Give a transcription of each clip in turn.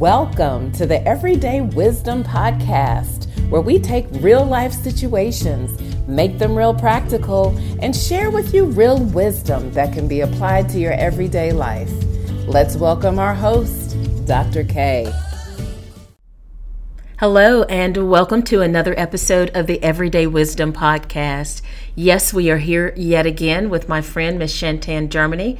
Welcome to the Everyday Wisdom Podcast, where we take real life situations, make them real practical, and share with you real wisdom that can be applied to your everyday life. Let's welcome our host, Dr. K. Hello, and welcome to another episode of the Everyday Wisdom Podcast. Yes, we are here yet again with my friend, Miss Shantan Germany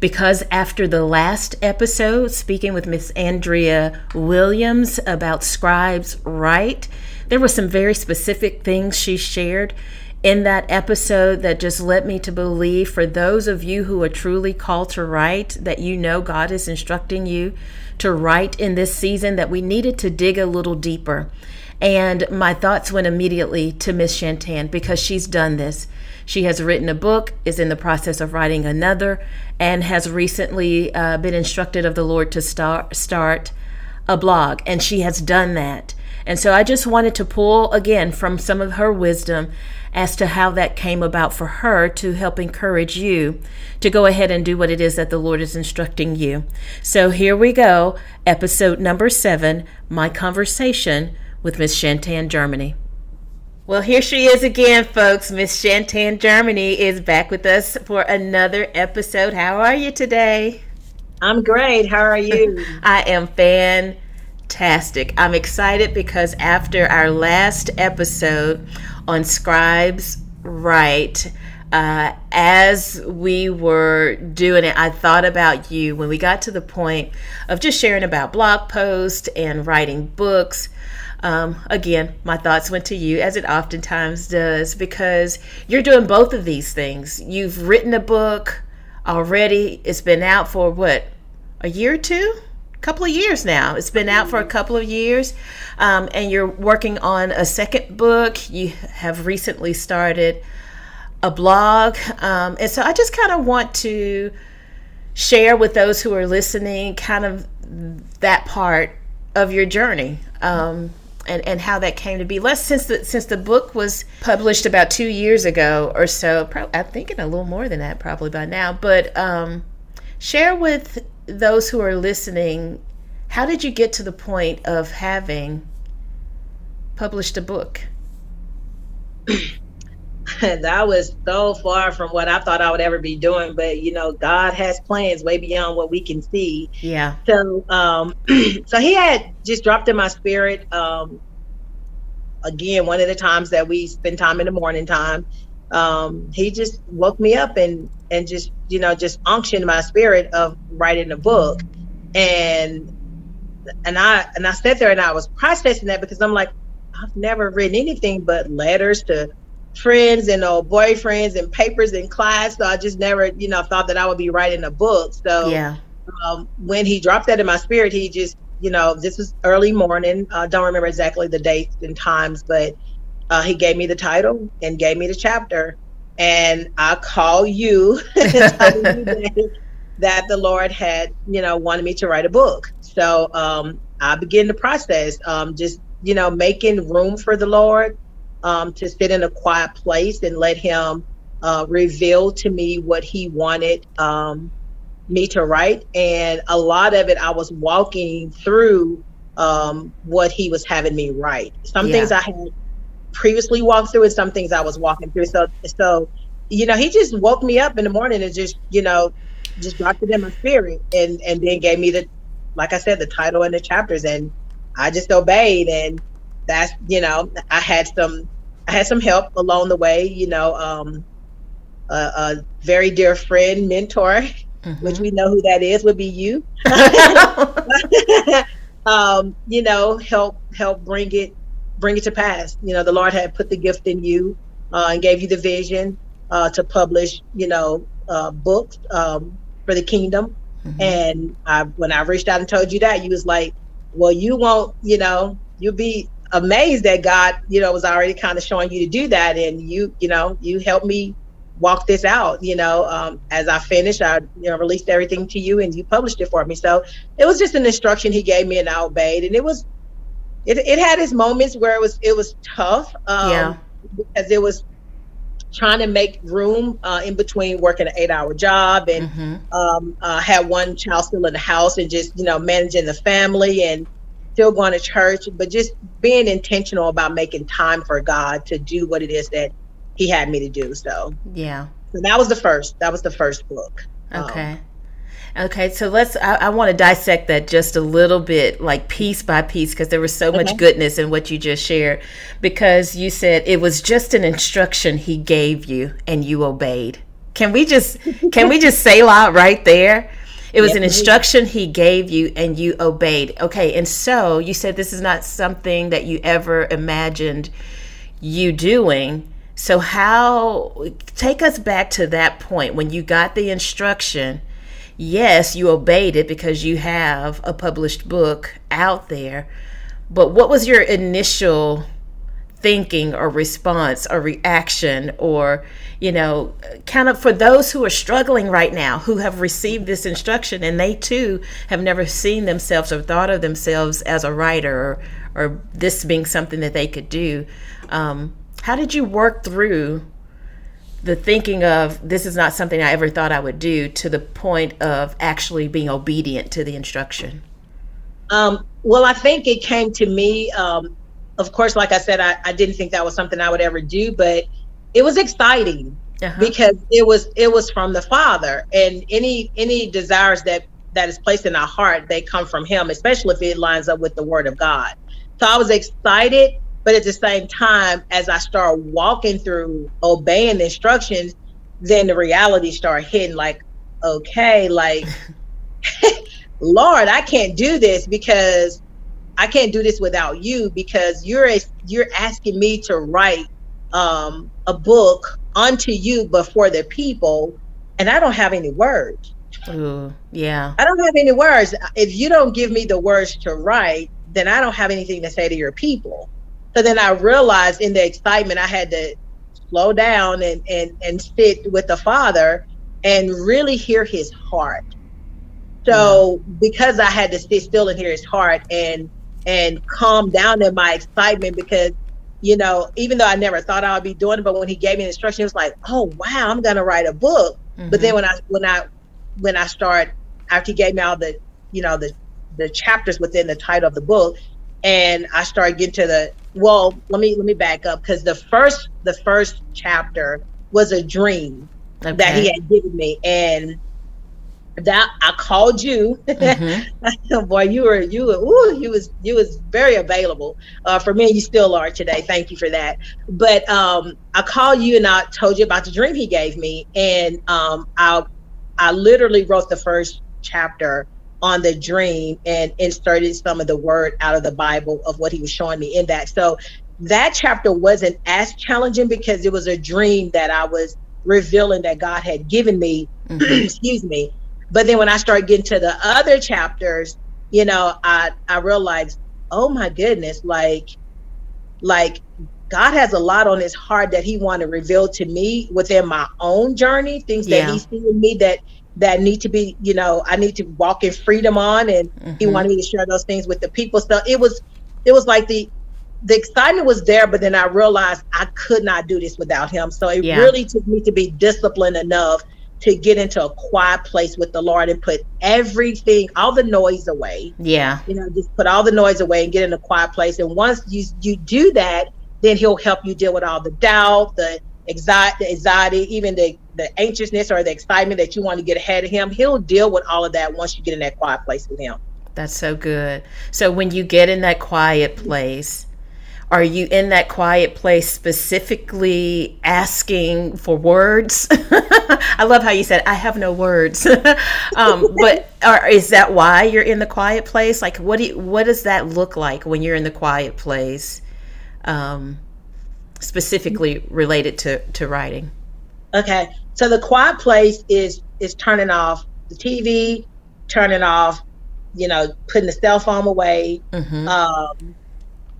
because after the last episode, speaking with Miss Andrea Williams about Scribes Write, there were some very specific things she shared in that episode that just led me to believe for those of you who are truly called to write that you know God is instructing you to write in this season that we needed to dig a little deeper. And my thoughts went immediately to Miss Shantan because she's done this. She has written a book, is in the process of writing another, and has recently uh, been instructed of the Lord to start start a blog, and she has done that. And so I just wanted to pull again from some of her wisdom as to how that came about for her to help encourage you to go ahead and do what it is that the Lord is instructing you. So here we go, episode number seven My Conversation with Miss Shantan Germany. Well, here she is again, folks. Miss Shantan Germany is back with us for another episode. How are you today? I'm great. How are you? I am fantastic. I'm excited because after our last episode on Scribes Write, uh, as we were doing it, I thought about you when we got to the point of just sharing about blog posts and writing books. Um, again, my thoughts went to you, as it oftentimes does, because you're doing both of these things. You've written a book already, it's been out for what, a year or two? Couple of years now. It's been out for a couple of years, um, and you're working on a second book. You have recently started a blog. Um, and so I just kind of want to share with those who are listening kind of that part of your journey. Um, and, and how that came to be. Less since the since the book was published about two years ago or so. Probably, I'm thinking a little more than that probably by now. But um, share with those who are listening. How did you get to the point of having published a book? that was so far from what I thought I would ever be doing. But you know, God has plans way beyond what we can see. Yeah. So, um, so He had just dropped in my spirit. Um, again, one of the times that we spend time in the morning time, um, He just woke me up and and just you know just unctioned my spirit of writing a book, and and I and I sat there and I was processing that because I'm like, I've never written anything but letters to friends and old boyfriends and papers in class. So I just never, you know, thought that I would be writing a book. So yeah. Um, when he dropped that in my spirit, he just, you know, this was early morning. I uh, don't remember exactly the dates and times, but uh, he gave me the title and gave me the chapter. And I call you, that, that the Lord had, you know, wanted me to write a book. So um, I began the process, um, just, you know, making room for the Lord, um, to sit in a quiet place and let him uh, reveal to me what he wanted um, me to write. And a lot of it, I was walking through um, what he was having me write. Some yeah. things I had previously walked through, and some things I was walking through. So, so you know, he just woke me up in the morning and just, you know, just dropped it in my spirit, and and then gave me the, like I said, the title and the chapters, and I just obeyed and that's you know i had some i had some help along the way you know um, a, a, very dear friend mentor mm-hmm. which we know who that is would be you um, you know help help bring it bring it to pass you know the lord had put the gift in you uh, and gave you the vision uh, to publish you know uh, books um, for the kingdom mm-hmm. and I, when i reached out and told you that you was like well you won't you know you'll be amazed that God, you know, was already kind of showing you to do that. And you, you know, you helped me walk this out, you know, um, as I finished, I, you know, released everything to you and you published it for me. So it was just an instruction he gave me and I obeyed. And it was, it, it had its moments where it was, it was tough. Um, yeah. Because it was, trying to make room uh, in between working an eight hour job and mm-hmm. um, uh, had one child still in the house and just you know managing the family and still going to church but just being intentional about making time for god to do what it is that he had me to do so yeah so that was the first that was the first book okay um, Okay, so let's. I, I want to dissect that just a little bit, like piece by piece, because there was so okay. much goodness in what you just shared. Because you said it was just an instruction he gave you, and you obeyed. Can we just can we just say lot right there? It was yep. an instruction he gave you, and you obeyed. Okay, and so you said this is not something that you ever imagined you doing. So how take us back to that point when you got the instruction yes, you obeyed it because you have a published book out there. But what was your initial thinking or response or reaction or you know kind of for those who are struggling right now who have received this instruction and they too have never seen themselves or thought of themselves as a writer or, or this being something that they could do um, how did you work through the thinking of this is not something I ever thought I would do to the point of actually being obedient to the instruction? Um, well, I think it came to me. Um, of course, like I said, I, I, didn't think that was something I would ever do, but it was exciting uh-huh. because it was it was from the Father, and any any desires that that is placed in our heart, they come from Him, especially if it lines up with the Word of God. So I was excited but at the same time, as I start walking through obeying the instructions, then the reality start hitting like, okay, like, Lord, I can't do this because I can't do this without you because you're a, you're asking me to write um, a book unto you, before the people, and I don't have any words. Ooh, yeah. I don't have any words. If you don't give me the words to write, then I don't have anything to say to your people. So then I realized in the excitement, I had to slow down and, and, and sit with the father and really hear his heart. So yeah. because I had to sit still and hear his heart and and calm down in my excitement because you know even though I never thought I would be doing it, but when he gave me the instruction, it was like, oh wow, I'm gonna write a book. Mm-hmm. But then when I when I when I start after he gave me all the you know the the chapters within the title of the book, and I started getting to the well, let me let me back up because the first the first chapter was a dream okay. that he had given me, and that I called you. Mm-hmm. Boy, you were you were ooh, you was you was very available uh, for me. You still are today. Thank you for that. But um, I called you and I told you about the dream he gave me, and um, I I literally wrote the first chapter on the dream and inserted some of the word out of the Bible of what he was showing me in that. So that chapter wasn't as challenging because it was a dream that I was revealing that God had given me. Mm-hmm. excuse me. But then when I started getting to the other chapters, you know, I I realized, oh my goodness, like like God has a lot on his heart that he want to reveal to me within my own journey, things yeah. that he's seeing me that that need to be, you know, I need to walk in freedom on and mm-hmm. he wanted me to share those things with the people. So it was it was like the the excitement was there, but then I realized I could not do this without him. So it yeah. really took me to be disciplined enough to get into a quiet place with the Lord and put everything, all the noise away. Yeah. You know, just put all the noise away and get in a quiet place. And once you you do that, then he'll help you deal with all the doubt, the anxiety, anxiety, even the the anxiousness or the excitement that you want to get ahead of him. He'll deal with all of that once you get in that quiet place with him. That's so good. So when you get in that quiet place, are you in that quiet place specifically asking for words? I love how you said, I have no words. um, but are, is that why you're in the quiet place? Like, what do you, what does that look like when you're in the quiet place? Um, specifically related to, to writing? Okay. So the quiet place is is turning off the TV, turning off, you know, putting the cell phone away, mm-hmm. um,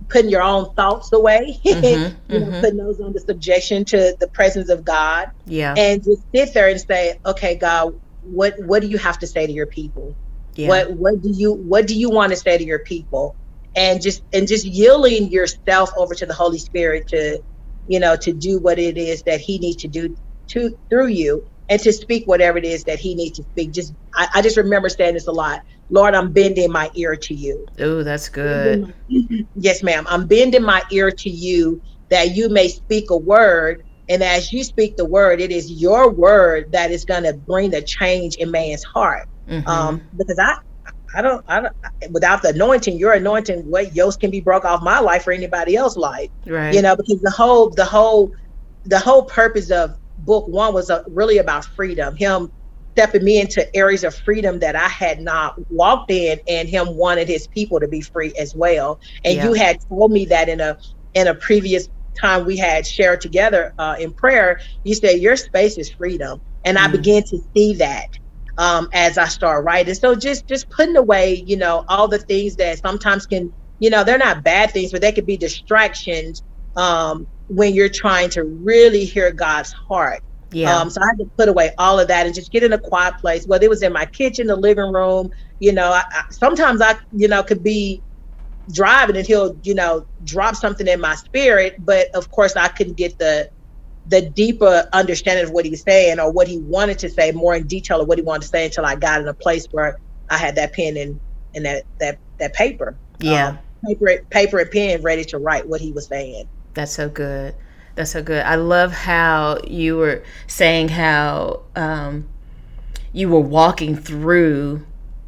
putting your own thoughts away, mm-hmm. you know, mm-hmm. putting those under subjection to the presence of God. Yeah. And just sit there and say, okay, God, what what do you have to say to your people? Yeah. What what do you what do you want to say to your people? And just and just yielding yourself over to the Holy Spirit to you know, to do what it is that he needs to do to through you and to speak whatever it is that he needs to speak. Just I, I just remember saying this a lot. Lord, I'm bending my ear to you. Oh, that's good. Yes, ma'am. I'm bending my ear to you that you may speak a word. And as you speak the word, it is your word that is going to bring the change in man's heart. Mm-hmm. Um, because I, I don't, I don't, without the anointing, your anointing, what yokes can be broke off my life or anybody else's life. Right. You know, because the whole, the whole, the whole purpose of book one was uh, really about freedom. Him stepping me into areas of freedom that I had not walked in, and him wanted his people to be free as well. And yeah. you had told me that in a in a previous time we had shared together uh, in prayer. You said your space is freedom, and mm I began to see that um, as I start writing. So just just putting away, you know, all the things that sometimes can, you know, they're not bad things, but they could be distractions um, when you're trying to really hear God's heart. Yeah. Um, so I had to put away all of that and just get in a quiet place. Whether it was in my kitchen, the living room, you know, I, I, sometimes I, you know, could be driving and he'll, you know, drop something in my spirit. But of course, I couldn't get the the deeper understanding of what he's saying or what he wanted to say more in detail of what he wanted to say until I got in a place where I had that pen and and that that that paper. Yeah. Um, paper paper and pen ready to write what he was saying. That's so good. That's so good. I love how you were saying how um, you were walking through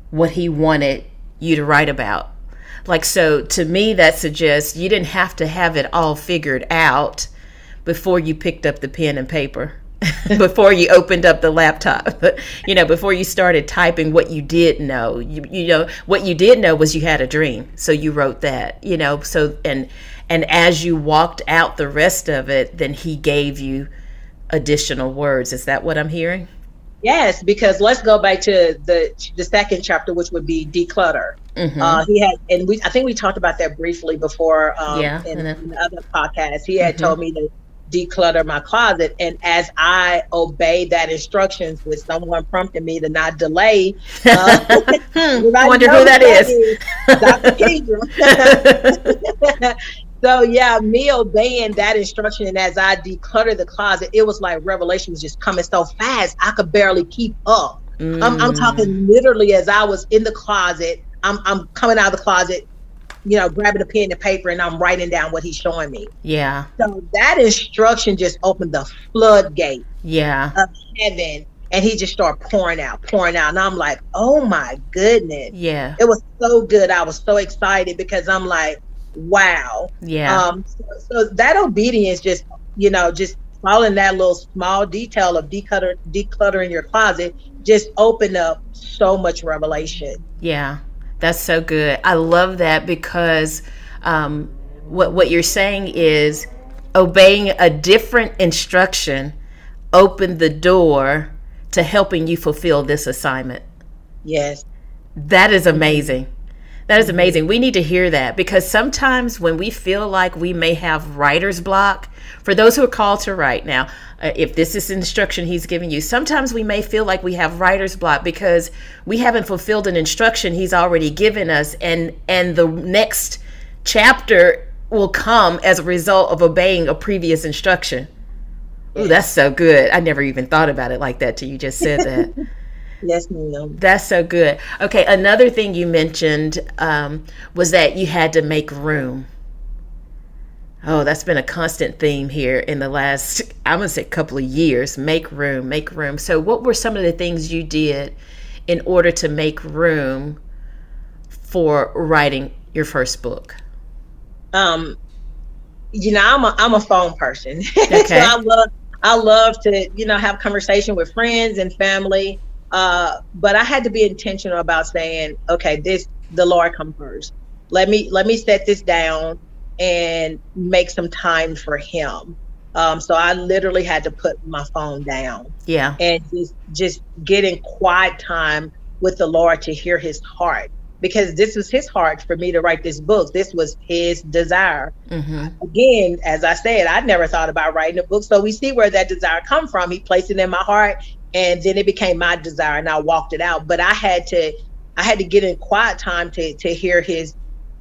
what he wanted you to write about. Like, so to me, that suggests you didn't have to have it all figured out before you picked up the pen and paper. before you opened up the laptop you know before you started typing what you did know you, you know what you did know was you had a dream so you wrote that you know so and and as you walked out the rest of it then he gave you additional words is that what i'm hearing yes because let's go back to the the second chapter which would be declutter mm-hmm. uh, he had and we i think we talked about that briefly before um, yeah, in, in the other podcast he had mm-hmm. told me to declutter my closet and as i obeyed that instructions with someone prompting me to not delay uh, wonder who that is, is dr so yeah, me obeying that instruction, and as I declutter the closet, it was like revelation was just coming so fast I could barely keep up. Mm. I'm, I'm, talking mm. literally as I was in the closet. I'm I'm coming out of the closet, you know, grabbing a pen and paper, and I'm writing down what he's showing me. Yeah. So that instruction just opened the floodgate. Yeah. Of heaven. And he just started pouring out, pouring out. And I'm like, oh my goodness. Yeah. It was so good. I was so excited because I'm like, wow. Yeah. Um, so, so that obedience just, you know, just following that little small detail of declutter, decluttering your closet just opened up so much revelation. Yeah, that's so good. I love that because um, what what you're saying is obeying a different instruction opened the door to helping you fulfill this assignment. Yes. That is amazing. That is amazing. We need to hear that because sometimes when we feel like we may have writer's block, for those who are called to write now, uh, if this is instruction he's giving you, sometimes we may feel like we have writer's block because we haven't fulfilled an instruction he's already given us, and and the next chapter will come as a result of obeying a previous instruction. Ooh, that's so good. I never even thought about it like that till you just said that. Yes, ma'am. That's so good. Okay, another thing you mentioned um, was that you had to make room. Oh, that's been a constant theme here in the last, I'm going to say, couple of years. Make room, make room. So, what were some of the things you did in order to make room for writing your first book? Um, you know, I'm a I'm a phone person. Okay. so I love I love to you know have conversation with friends and family. Uh, but I had to be intentional about saying, okay, this the Lord come first. Let me let me set this down and make some time for Him. Um, so I literally had to put my phone down. Yeah. And just just getting quiet time with the Lord to hear His heart because this was His heart for me to write this book. This was His desire. Mm-hmm. Again, as I said, I never thought about writing a book. So we see where that desire come from. He placed it in my heart and then it became my desire and I walked it out. But I had to I had to get in quiet time to to hear his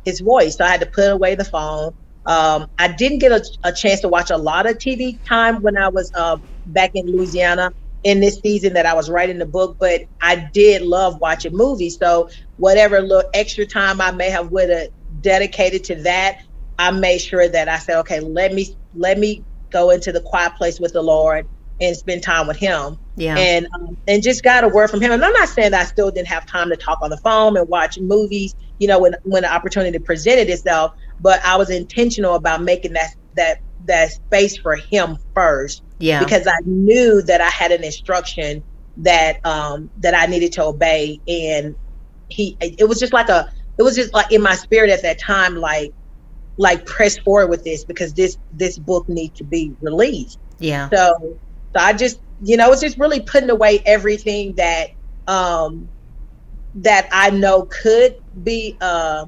his voice. So I had to put away the phone Um, I didn't get a, a, chance to watch a lot of TV time when I was uh, back in Louisiana in this season that I was writing the book, but I did love watching movies. So whatever little extra time I may have would have dedicated to that, I made sure that I said, okay, let me let me go into the quiet place with the Lord and spend time with Him. Yeah. And um, and just got a word from Him. And I'm not saying that I still didn't have time to talk on the phone and watch movies, you know, when when the opportunity presented itself. But I was intentional about making that that that space for Him first. Yeah. Because I knew that I had an instruction that um that I needed to obey, and He it was just like a it was just like in my spirit at that time, like like press forward with this because this this book needs to be released. Yeah. So so I just you know it's just really putting away everything that um that I know could be uh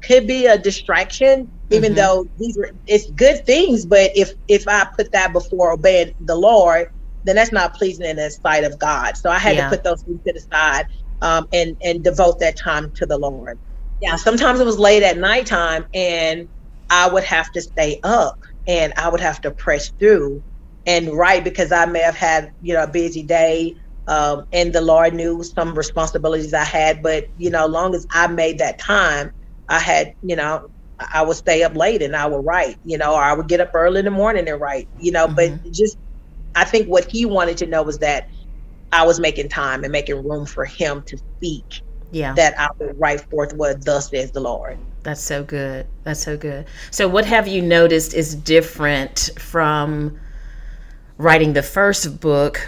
could be a distraction even mm-hmm. though these are it's good things but if if I put that before obeying the Lord then that's not pleasing in the sight of God. So I had yeah. to put those things to the side um, and and devote that time to the Lord. Yeah, sometimes it was late at nighttime and I would have to stay up and I would have to press through and write because I may have had, you know, a busy day. Um, and the Lord knew some responsibilities I had, but you know, long as I made that time, I had, you know, I would stay up late and I would write, you know, or I would get up early in the morning and write, you know, mm-hmm. but just I think what he wanted to know was that I was making time and making room for him to speak. Yeah. That I would write forth what thus says the Lord. That's so good. That's so good. So, what have you noticed is different from writing the first book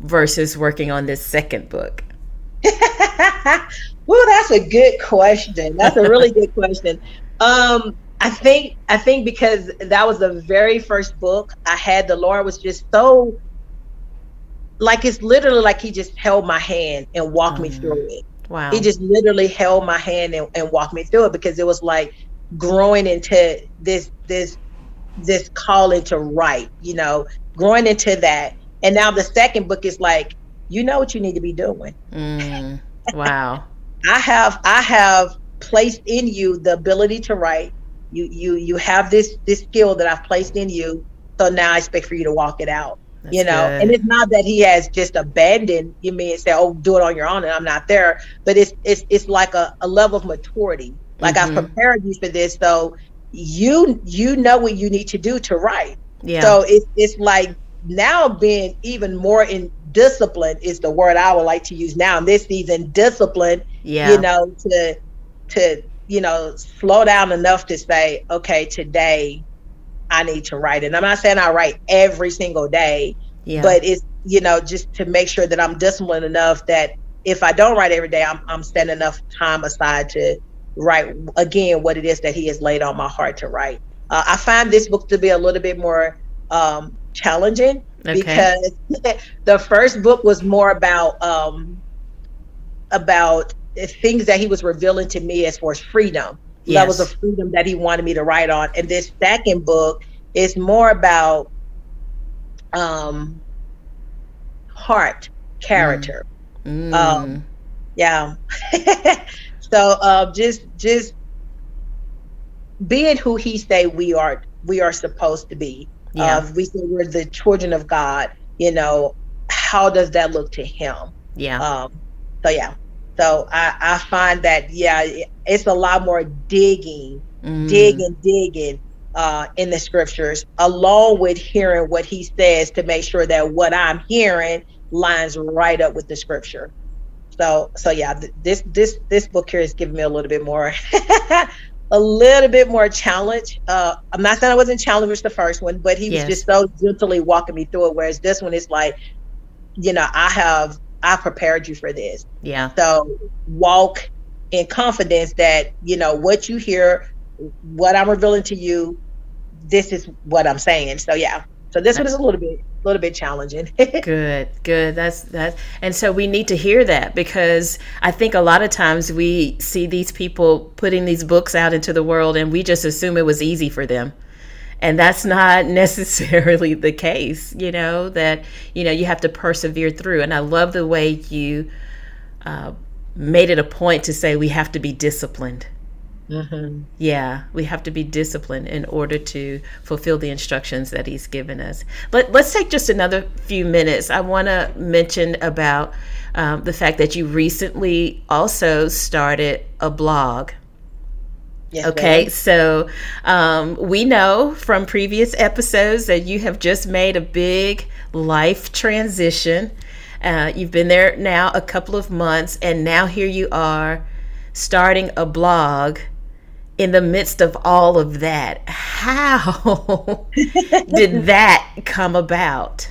versus working on this second book? well, that's a good question. That's a really good question. Um, I think I think because that was the very first book I had, the Lord was just so like it's literally like he just held my hand and walked mm. me through it. Wow. He just literally held my hand and, and walked me through it because it was like growing into this this this calling to write, you know, growing into that. And now the second book is like, you know what you need to be doing. Mm, wow. I have I have placed in you the ability to write. You you you have this this skill that I've placed in you. So now I expect for you to walk it out. That's you know, good. and it's not that he has just abandoned you mean and say, "Oh, do it on your own," and I'm not there. But it's it's it's like a, a level of maturity. Like mm-hmm. I've prepared you for this, so you you know what you need to do to write. Yeah. So it's it's like now being even more in discipline is the word I would like to use now in this season. Discipline. Yeah. You know to to you know slow down enough to say, okay, today I need to write. And I'm not saying I write every single day, yeah. but it's, you know, just to make sure that I'm disciplined enough that if I don't write every day, I'm, I'm setting enough time aside to write again what it is that he has laid on my heart to write. Uh, I find this book to be a little bit more um, challenging okay. because the first book was more about um, about things that he was revealing to me as far as freedom yes. was of freedom that he wanted me to write on. And this second book is more about um, heart, character. Mm. Um, yeah. so uh, just just being who he say we are we are supposed to be. Yeah. Uh, we say we're the children of God. You know, how does that look to him? Yeah. Um, so yeah. So I, I find that yeah, it's a lot more digging, mm. digging, digging uh, in the scriptures, along with hearing what he says to make sure that what I'm hearing lines right up with the scripture. So so yeah, th- this this this book here is giving me a little bit more a little bit more challenge. Uh, I'm not saying I wasn't challenged with the first one, but he was just so gently walking me through it. Whereas this one is like, you know, I have I prepared you for this. Yeah. So walk in confidence that, you know, what you hear, what I'm revealing to you, this is what I'm saying. So yeah. So this one is a little bit little bit challenging. good, good. That's that and so we need to hear that because I think a lot of times we see these people putting these books out into the world and we just assume it was easy for them and that's not necessarily the case you know that you know you have to persevere through and i love the way you uh, made it a point to say we have to be disciplined Mm-hmm. Yeah, we have to be disciplined in order to fulfill the instructions that He's given us. Let, let's take just another few minutes. I want to mention about um, the fact that you recently also started a blog. Yes, okay, ma'am. so um, we know from previous episodes that you have just made a big life transition. Uh, you've been there now a couple of months, and now here you are starting a blog in the midst of all of that. How did that come about?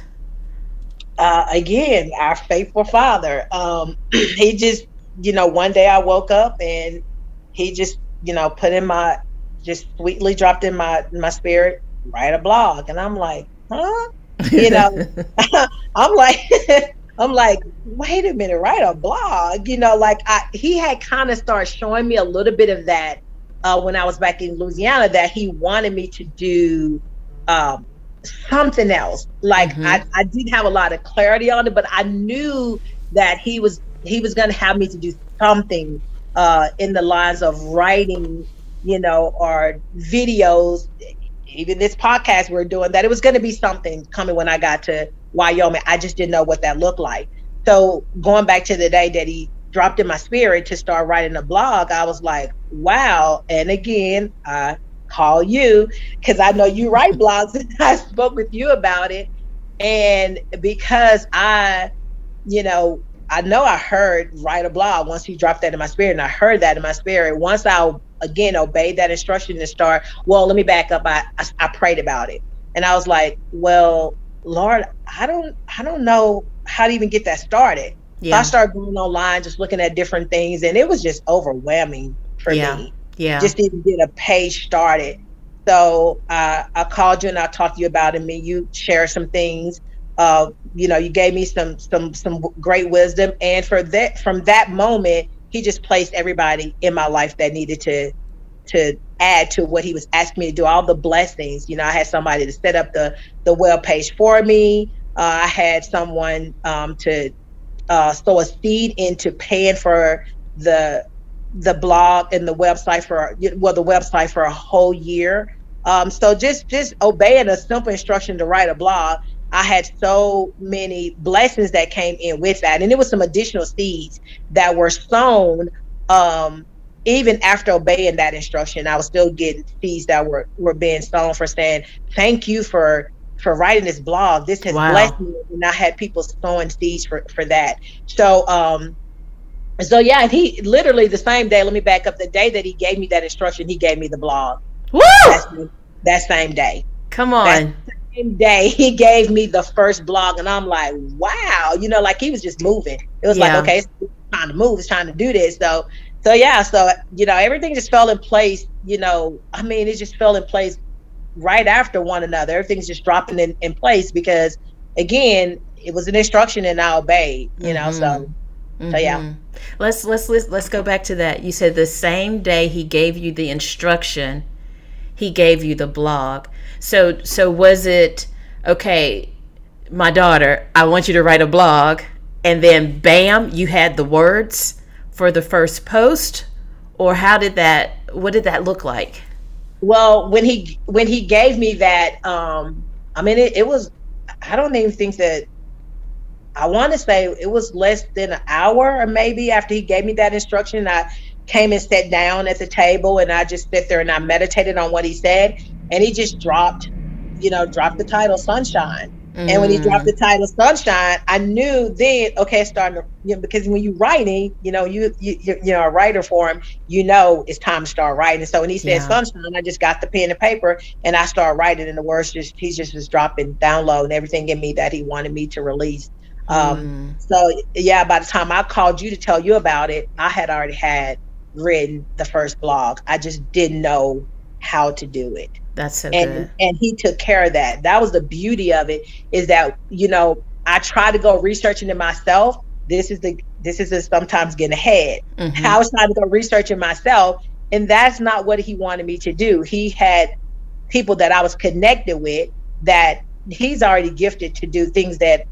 Uh, again, our faithful father. Um, he just, you know, one day I woke up and he just, you know, put in my, just sweetly dropped in my my spirit, write a blog, and I'm like, huh? You know, I'm like. I'm like, wait a minute, write a blog. You know, like I, he had kind of started showing me a little bit of that uh, when I was back in Louisiana that he wanted me to do um, something else. Like mm-hmm. I, I didn't have a lot of clarity on it, but I knew that he was he was going to have me to do something uh, in the lines of writing, you know, or videos. Even this podcast we're doing, that it was going to be something coming when I got to Wyoming. I just didn't know what that looked like. So going back to the day that he dropped in my spirit to start writing a blog, I was like, wow. And again, I call you because I know you write blogs and I spoke with you about it. And because I, you know, I know I heard write a blog once he dropped that in my spirit, and I heard that in my spirit. Once I again obeyed that instruction to start, well, let me back up. I, I, I prayed about it, and I was like, well, Lord, I don't I don't know how to even get that started. Yeah. So I started going online, just looking at different things, and it was just overwhelming for yeah. me. Yeah. Just even get a page started. So uh, I called you and I talked to you about it. And you shared some things. Uh, you know, you gave me some some some great wisdom, and for that from that moment, he just placed everybody in my life that needed to to add to what he was asking me to do. All the blessings. You know, I had somebody to set up the the web page for me. Uh, I had someone um, to uh, sow a seed into paying for the the blog and the website for well the website for a whole year. Um, so just just obeying a simple instruction to write a blog, I had so many blessings that came in with that, and it was some additional seeds that were sown. Um, even after obeying that instruction, I was still getting seeds that were were being sown for saying thank you for for writing this blog. This has wow. blessed me, and I had people sowing seeds for for that. So, um, so yeah, and he literally the same day. Let me back up. The day that he gave me that instruction, he gave me the blog. Woo! that same day. Come on. That same day, he gave me the first blog, and I'm like, wow, you know, like he was just moving. It was yeah. like, okay, it's trying to move, it's trying to do this. So, so yeah, so you know, everything just fell in place. You know, I mean, it just fell in place right after one another. Everything's just dropping in, in place because again, it was an instruction and I obeyed, you know, mm-hmm. so Mm-hmm. So yeah. Mm-hmm. Let's let's let's let's go back to that. You said the same day he gave you the instruction, he gave you the blog. So so was it okay, my daughter, I want you to write a blog and then bam, you had the words for the first post or how did that what did that look like? Well, when he when he gave me that, um, I mean, it, it was. I don't even think that. I want to say it was less than an hour, or maybe after he gave me that instruction, I came and sat down at the table, and I just sat there and I meditated on what he said, and he just dropped, you know, dropped the title "Sunshine." Mm. And when he dropped the mm. title Sunshine, I knew then, okay, starting to, you know, because when you're writing, you know, you, you, you know, a writer for him, you know, it's time to start writing. So when he said yeah. Sunshine, I just got the pen and paper and I started writing and the words just, he just was dropping download and everything in me that he wanted me to release. Um, mm. So yeah, by the time I called you to tell you about it, I had already had written the first blog. I just didn't know how to do it. That's so and, good. And he took care of that. That was the beauty of it is that, you know, I try to go researching it myself. This is the this is the sometimes getting ahead. Mm-hmm. I was trying to go researching myself. And that's not what he wanted me to do. He had people that I was connected with that he's already gifted to do things that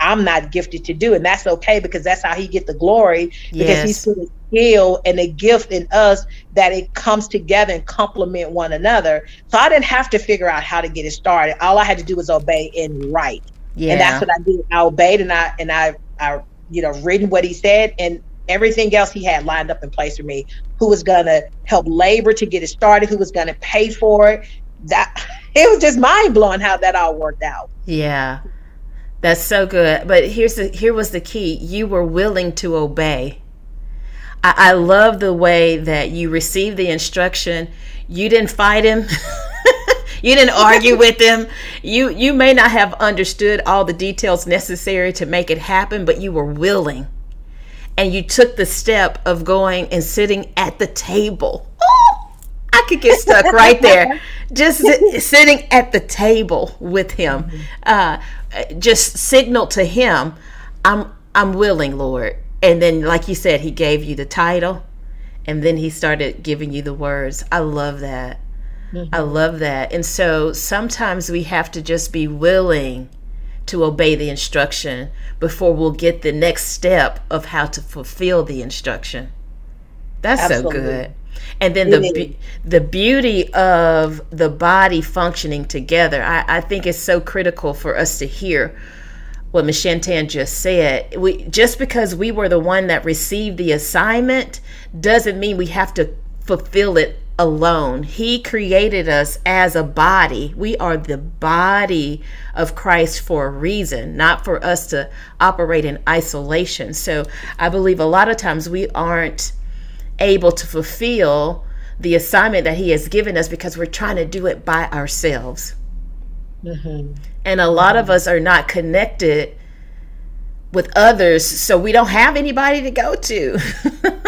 I'm not gifted to do. And that's okay because that's how he get the glory because Yes. he's put a skill and a gift in us that it comes together and complement one another. So I didn't have to figure out how to get it started. All I had to do was obey and write. Yeah. And that's what I did. I obeyed and I and I I you know written what he said and everything else he had lined up in place for me. Who was gonna help labor to get it started, who was gonna pay for it. That it was just mind blowing how that all worked out. Yeah. That's so good. But here's the here was the key. You were willing to obey. I, I love the way that you received the instruction. You didn't fight him. you didn't argue with him. You you may not have understood all the details necessary to make it happen, but you were willing. And you took the step of going and sitting at the table. Oh, Could get stuck right there. Just sitting at the table with him. Uh, just signal to him, I'm I'm willing, Lord. And then like you said, he gave you the title and then he started giving you the words. I love that. I love that. And so sometimes we have to just be willing to obey the instruction before we'll get the next step of how to fulfill the instruction. That's Absolutely. so good. And then the be- the beauty of the body functioning together, I, I think is so critical for us to hear what Ms. Shantan just said. We just because we were the one that received the assignment doesn't mean we have to fulfill it alone. He created us as a body. We are the body of Christ for a reason, not for us to operate in isolation. So I believe a lot of times we aren't able to fulfill the assignment that he has given us because we're trying to do it by ourselves. And a lot of us are not connected with others, so we don't have anybody to go to.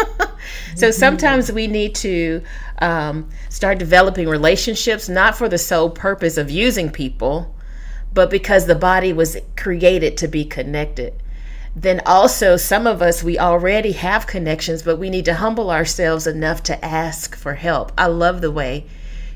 so sometimes we need to um, start developing relationships, not for the sole purpose of using people, but because the body was created to be connected. Then also, some of us, we already have connections, but we need to humble ourselves enough to ask for help. I love the way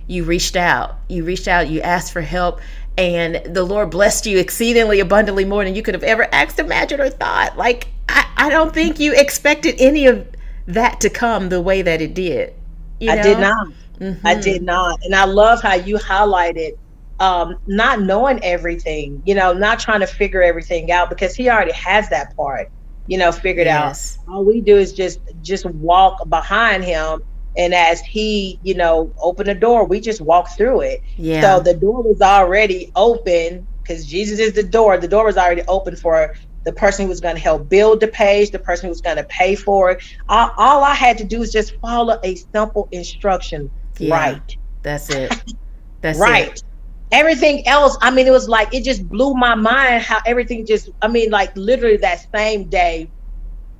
you reached out. You reached out, you asked for help, and the Lord blessed you exceedingly abundantly more than you could have ever asked, imagined, or thought. Like, I, I don't think you expected any of that to come the way that it did. You I did know? not. I mm-hmm. did not. And I love how you highlighted um, not knowing everything, you know, not trying to figure everything out because he already has that part, you know, figured Yes. out. All we do is just just walk behind him. And as he, you know, open the door, we just walk through it. Yeah. So the door was already open because Jesus is the door. The door was already open for the person who was going to help build the page, the person who was going to pay for it. All, all I had to do was just follow a simple instruction. Yeah. Right. That's it. That's Right. it. Everything else, I mean, it was like it just blew my mind how everything just I mean, like literally that same day,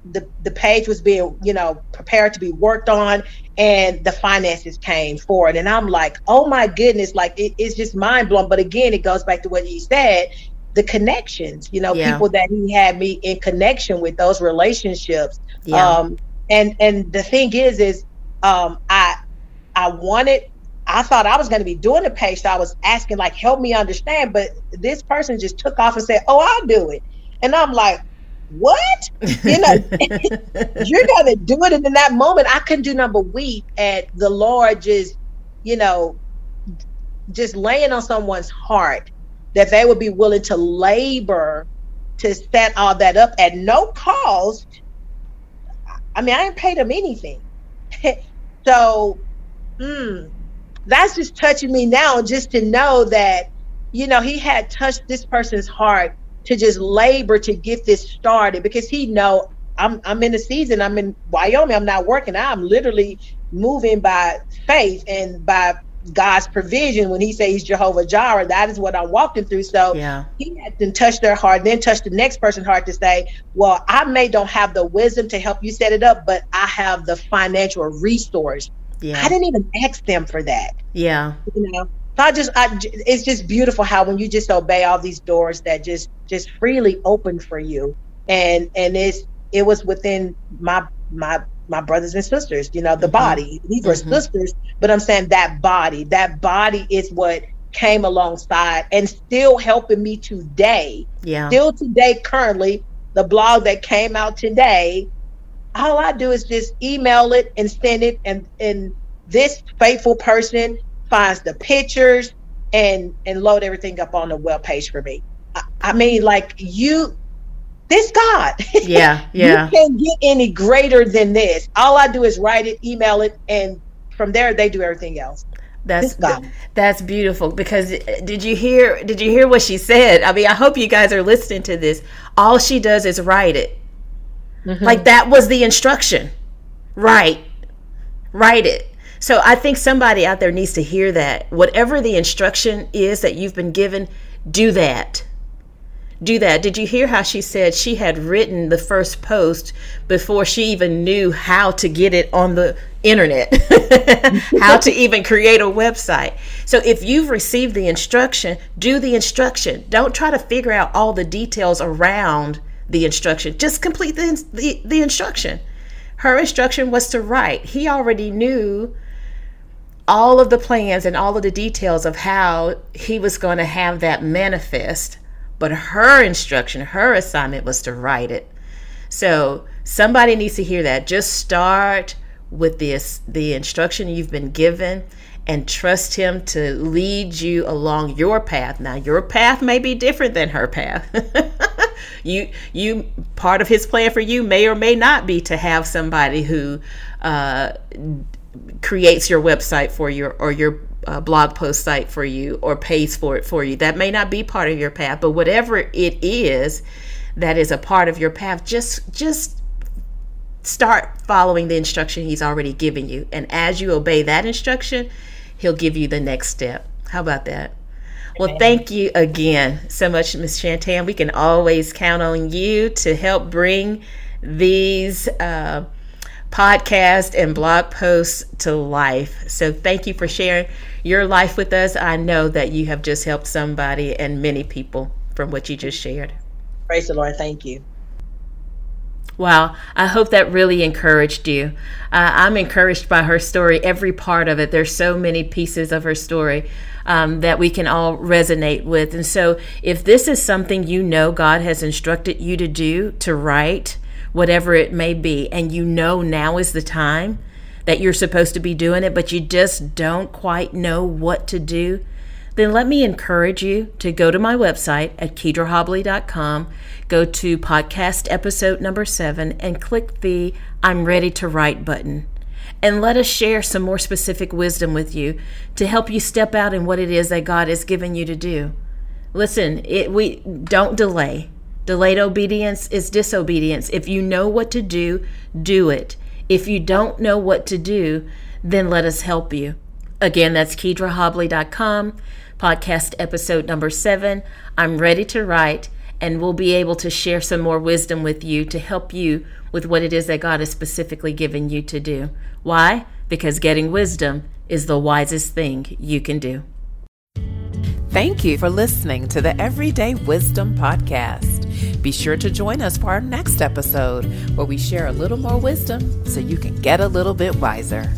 the the page was being, you know, prepared to be worked on and the finances came forward. And I'm like, oh my goodness, like it, it's just mind blowing. But again, it goes back to what he said, the connections, you know, Yeah. people that he had me in connection with, those relationships. Yeah. Um and and the thing is is um I I wanted I thought I was going to be doing the page, so I was asking, like, help me understand. But this person just took off and said, "Oh, I'll do it," and I'm like, "What? You know, you're going to do it?" And in that moment, I couldn't do number weep at the Lord just, you know, just laying on someone's heart that they would be willing to labor to set all that up at no cost. I mean, I didn't pay them anything, so. Mm, that's just touching me now just to know that you know he had touched this person's heart to just labor to get this started because he know I'm I'm in the season I'm in Wyoming I'm not working I'm literally moving by faith and by God's provision when he says Jehovah Jireh that is what I'm walking through so yeah. he had to touch their heart, then touch the next person's heart to say, Well, I may don't have the wisdom to help you set it up, but I have the financial resource. I didn't even ask them for that. Yeah. You know. So I just I it's just beautiful how when you just obey all these doors that just just freely open for you. And and it's it was within my my my brothers and sisters, you know, the Mhm. body. These were Mhm. sisters, but I'm saying that body, that body is what came alongside and still helping me today. Yeah. Still today, currently, the blog that came out today, all I do is just email it and send it, and and this faithful person finds the pictures and and load everything up on the web page for me. I, I mean, like you, this God. Yeah, yeah. you can't get any greater than this. All I do is write it, email it, and from there they do everything else. That's that's beautiful because did you hear did you hear what she said? I mean, I hope you guys are listening to this. All she does is write it. Mm-hmm. Like that was the instruction. Write. Write it. So I think somebody out there needs to hear that. Whatever the instruction is that you've been given, do that do that. Did you hear how she said she had written the first post before she even knew how to get it on the internet, how to even create a website? So if you've received the instruction, do the instruction. Don't try to figure out all the details around the instruction. Just complete the, the, the instruction. Her instruction was to write. He already knew all of the plans and all of the details of how he was going to have that manifest but her instruction, her assignment was to write it. So somebody needs to hear that. Just start with this the instruction you've been given and trust him to lead you along your path. Now your path may be different than her path. you you part of his plan for you may or may not be to have somebody who uh, creates your website for you or your uh, blog post site for you or pays for it for you. That may not be part of your path, but whatever it is that is a part of your path, just just start following the instruction he's already given you. And as you obey that instruction, he'll give you the next step. How about that? Well, thank you again so much, Ms. Shantan. We can always count on you to help bring these uh, podcast and blog posts to life. So thank you for sharing your life with us. I know that you have just helped somebody and many people from what you just shared. Praise the Lord. Thank you. Wow, I hope that really encouraged you. Uh, I'm encouraged by her story, every part of it. There's so many pieces of her story um, that we can all resonate with. And so, if this is something you know God has instructed you to do, to write, whatever it may be, and you know now is the time that you're supposed to be doing it, but you just don't quite know what to do, then let me encourage you to go to my website at kedrahobley.com, go to podcast episode number seven, and click the I'm ready to write button. And let us share some more specific wisdom with you to help you step out in what it is that God has given you to do. Listen, it, we don't delay. Delayed obedience is disobedience. If you know what to do, do it. If you don't know what to do, then let us help you. Again, that's kedrahobley.com, podcast episode number seven. I'm ready to write, and we'll be able to share some more wisdom with you to help you with what it is that God has specifically given you to do. Why? Because getting wisdom is the wisest thing you can do. Thank you for listening to the Everyday Wisdom Podcast. Be sure to join us for our next episode where we share a little more wisdom so you can get a little bit wiser.